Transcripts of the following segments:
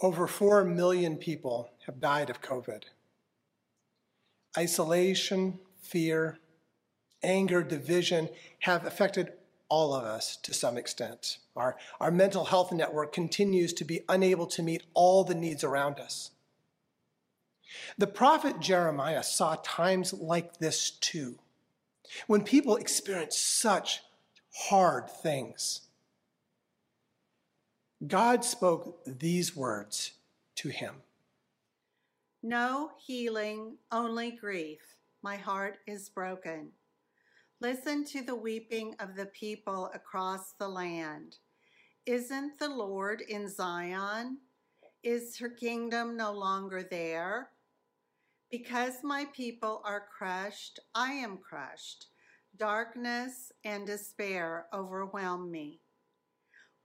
Over 4 million people have died of COVID. Isolation, fear, anger, division have affected all of us to some extent. Our, our mental health network continues to be unable to meet all the needs around us. The prophet Jeremiah saw times like this too, when people experience such hard things. God spoke these words to him No healing, only grief. My heart is broken. Listen to the weeping of the people across the land. Isn't the Lord in Zion? Is her kingdom no longer there? Because my people are crushed, I am crushed. Darkness and despair overwhelm me.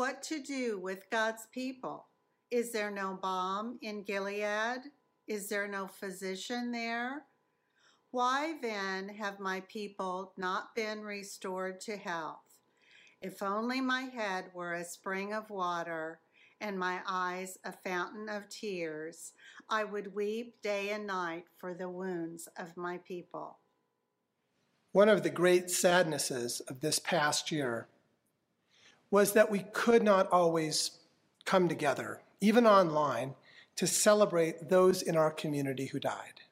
What to do with God's people? Is there no balm in Gilead? Is there no physician there? Why then have my people not been restored to health? If only my head were a spring of water and my eyes a fountain of tears, I would weep day and night for the wounds of my people. One of the great sadnesses of this past year was that we could not always come together, even online, to celebrate those in our community who died.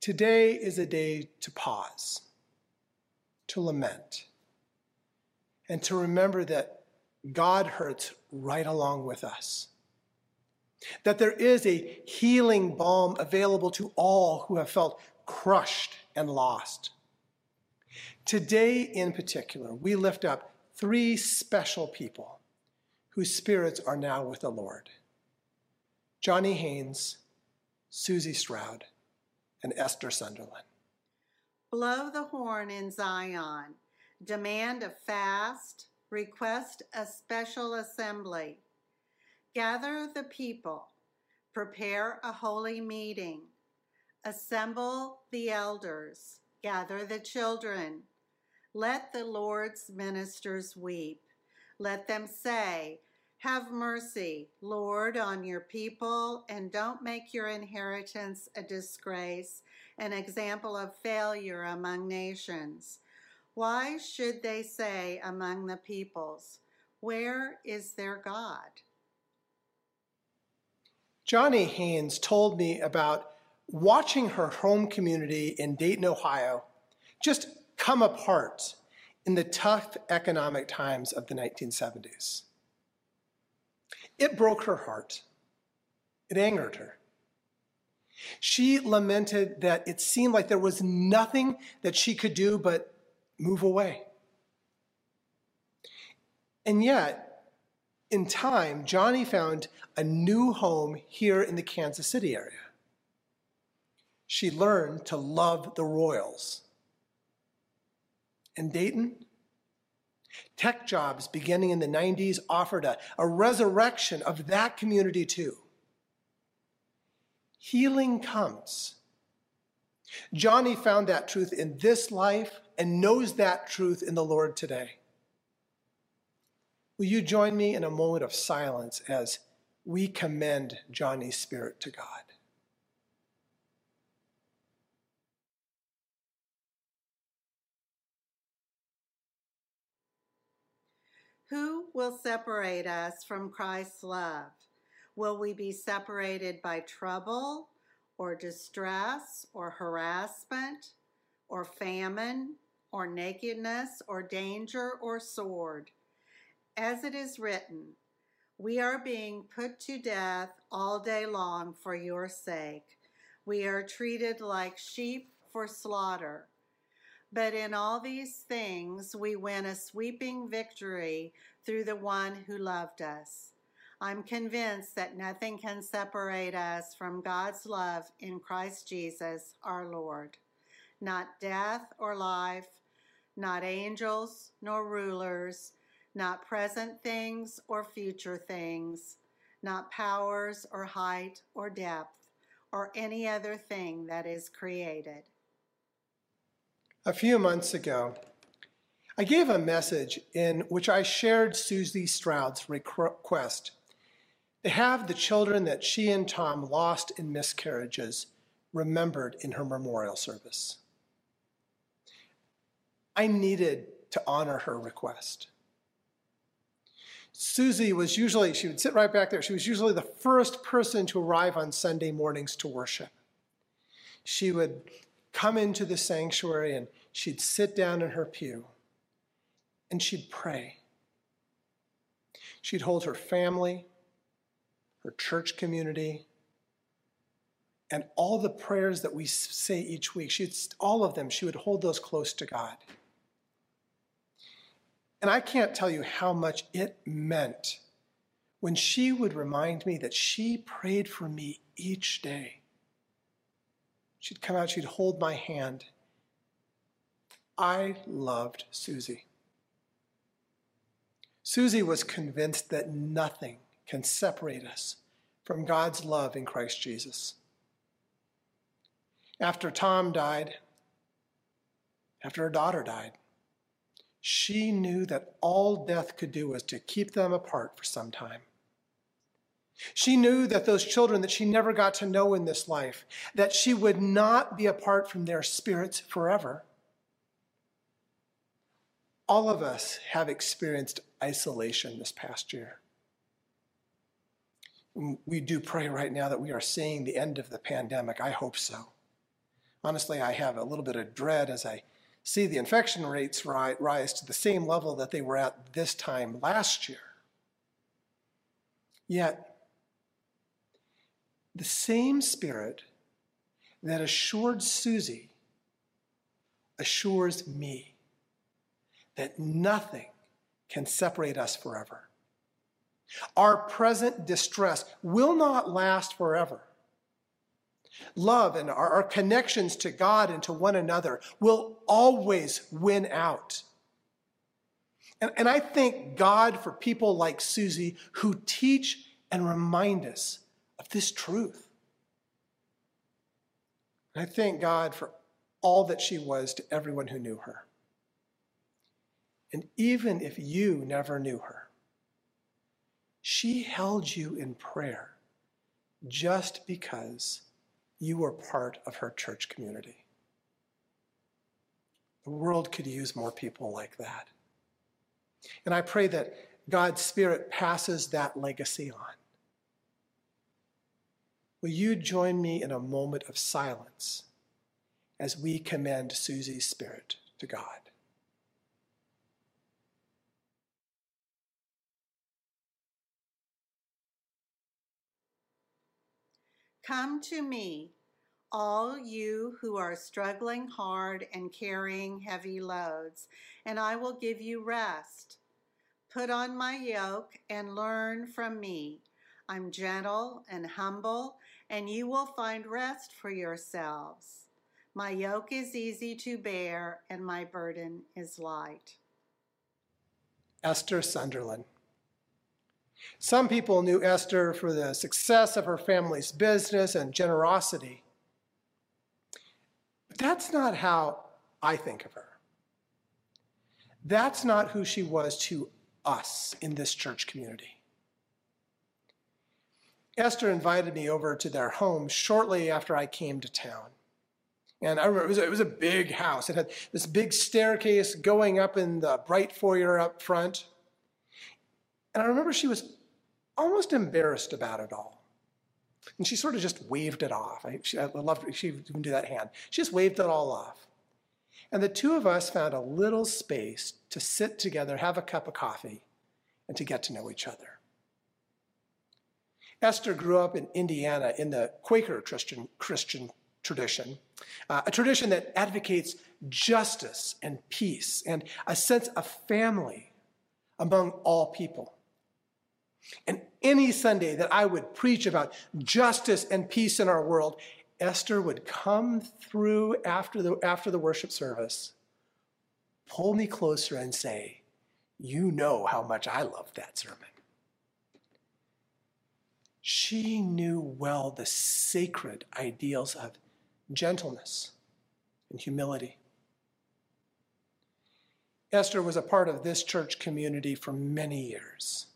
Today is a day to pause, to lament, and to remember that God hurts right along with us. That there is a healing balm available to all who have felt crushed and lost. Today, in particular, we lift up three special people whose spirits are now with the Lord Johnny Haynes, Susie Stroud, and Esther Sunderland. Blow the horn in Zion. Demand a fast. Request a special assembly. Gather the people. Prepare a holy meeting. Assemble the elders. Gather the children. Let the Lord's ministers weep. Let them say, have mercy, Lord, on your people, and don't make your inheritance a disgrace, an example of failure among nations. Why should they say among the peoples, Where is their God? Johnny Haynes told me about watching her home community in Dayton, Ohio, just come apart in the tough economic times of the 1970s. It broke her heart. It angered her. She lamented that it seemed like there was nothing that she could do but move away. And yet, in time, Johnny found a new home here in the Kansas City area. She learned to love the Royals. And Dayton, Tech jobs beginning in the 90s offered a, a resurrection of that community too. Healing comes. Johnny found that truth in this life and knows that truth in the Lord today. Will you join me in a moment of silence as we commend Johnny's spirit to God? Who will separate us from Christ's love? Will we be separated by trouble or distress or harassment or famine or nakedness or danger or sword? As it is written, we are being put to death all day long for your sake. We are treated like sheep for slaughter. But in all these things, we win a sweeping victory through the one who loved us. I'm convinced that nothing can separate us from God's love in Christ Jesus our Lord. Not death or life, not angels nor rulers, not present things or future things, not powers or height or depth, or any other thing that is created. A few months ago, I gave a message in which I shared Susie Stroud's request to have the children that she and Tom lost in miscarriages remembered in her memorial service. I needed to honor her request. Susie was usually, she would sit right back there. She was usually the first person to arrive on Sunday mornings to worship. She would come into the sanctuary and she'd sit down in her pew and she'd pray. She'd hold her family, her church community, and all the prayers that we say each week, she'd, all of them, she would hold those close to God. And I can't tell you how much it meant when she would remind me that she prayed for me each day. She'd come out, she'd hold my hand. I loved Susie. Susie was convinced that nothing can separate us from God's love in Christ Jesus. After Tom died, after her daughter died, she knew that all death could do was to keep them apart for some time. She knew that those children that she never got to know in this life, that she would not be apart from their spirits forever. All of us have experienced isolation this past year. We do pray right now that we are seeing the end of the pandemic. I hope so. Honestly, I have a little bit of dread as I see the infection rates rise to the same level that they were at this time last year. Yet, the same spirit that assured Susie assures me that nothing can separate us forever. Our present distress will not last forever. Love and our, our, connections to God and to one another will always win out. And, and I thank God for people like Susie who teach and remind us of this truth. And I thank God for all that she was to everyone who knew her. And even if you never knew her, she held you in prayer just because you were part of her church community. The world could use more people like that. And I pray that God's Spirit passes that legacy on. Will you join me in a moment of silence as we commend Susie's spirit to God? Come to me, all you who are struggling hard and carrying heavy loads, and I will give you rest. Put on my yoke and learn from me. I'm gentle and humble, and you will find rest for yourselves. My yoke is easy to bear, and my burden is light. Esther Sunderland. Some people knew Esther for the success of her family's business and generosity. But that's not how I think of her. That's not who she was to us in this church community. Esther invited me over to their home shortly after I came to town. And I remember it was, a, it was a big house. It had this big staircase going up in the bright foyer up front. And I remember she was almost embarrassed about it all. And she sort of just waved it off. I, she, I loved she even do that hand. She just waved it all off. And the two of us found a little space to sit together, have a cup of coffee, and to get to know each other. Esther grew up in Indiana in the Quaker Christian, Christian tradition, uh, a tradition that advocates justice and peace and a sense of family among all people. And any Sunday that I would preach about justice and peace in our world, Esther would come through after the, after the worship service, pull me closer, and say, You know how much I love that sermon. She knew well the sacred ideals of gentleness and humility. Esther was a part of this church community for many years.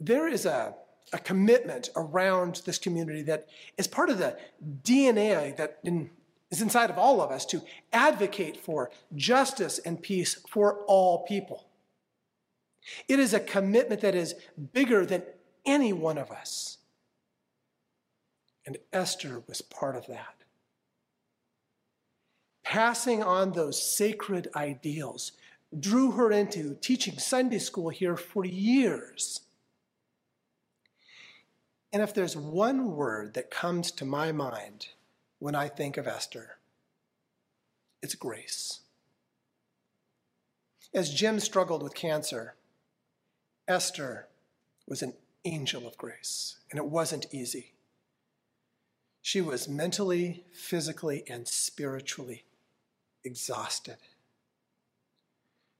there is a, a commitment around this community that is part of the DNA that in, is inside of all of us to advocate for justice and peace for all people. It is a commitment that is bigger than any one of us. And Esther was part of that. Passing on those sacred ideals drew her into teaching Sunday school here for years. And if there's one word that comes to my mind when I think of Esther, it's grace. As Jim struggled with cancer, Esther was an angel of grace, and it wasn't easy. She was mentally, physically, and spiritually exhausted.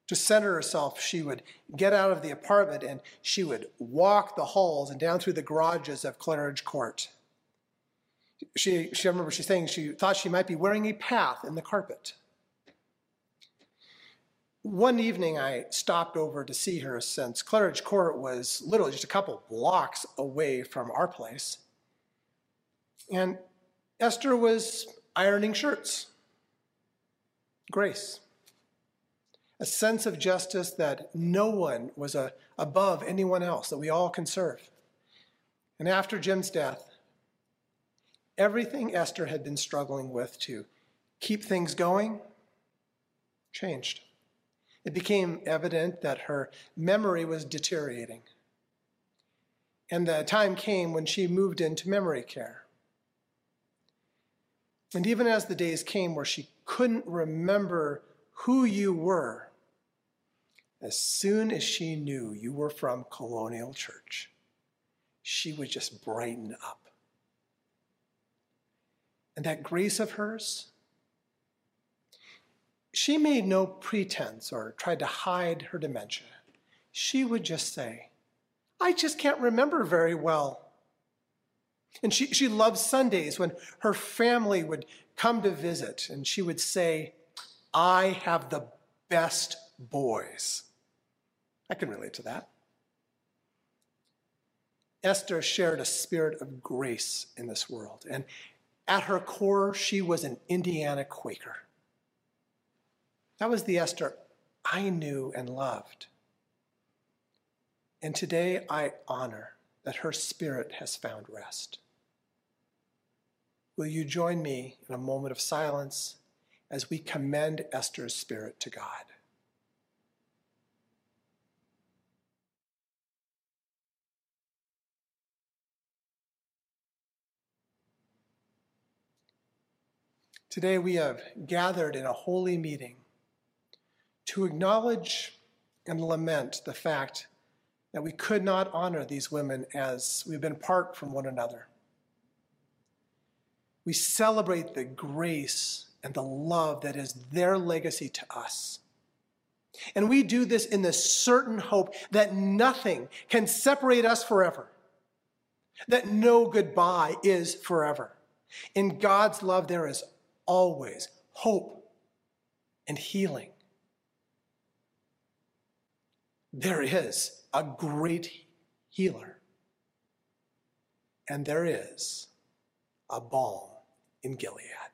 To center herself, she would get out of the apartment and she would walk the halls and down through the garages of Claridge Court. She, she I remember she saying she thought she might be wearing a path in the carpet. One evening, I stopped over to see her since Claridge Court was literally just a couple blocks away from our place. And Esther was ironing shirts. Grace. A sense of justice that no one was a, above anyone else, that we all can serve. And after Jim's death, everything Esther had been struggling with to keep things going changed. It became evident that her memory was deteriorating. And the time came when she moved into memory care. And even as the days came where she couldn't remember who you were, as soon as she knew you were from Colonial Church, she would just brighten up. And that grace of hers, she made no pretense or tried to hide her dementia. She would just say, I just can't remember very well. And she, she loved Sundays when her family would come to visit and she would say, I have the best boys. I can relate to that. Esther shared a spirit of grace in this world, and at her core, she was an Indiana Quaker. That was the Esther I knew and loved. And today I honor that her spirit has found rest. Will you join me in a moment of silence as we commend Esther's spirit to God? Today we have gathered in a holy meeting to acknowledge and lament the fact that we could not honor these women as we've been apart from one another. We celebrate the grace and the love that is their legacy to us. And we do this in the certain hope that nothing can separate us forever, that no goodbye is forever. In God's love, there is always hope and healing. There is a great healer, and there is a balm in Gilead.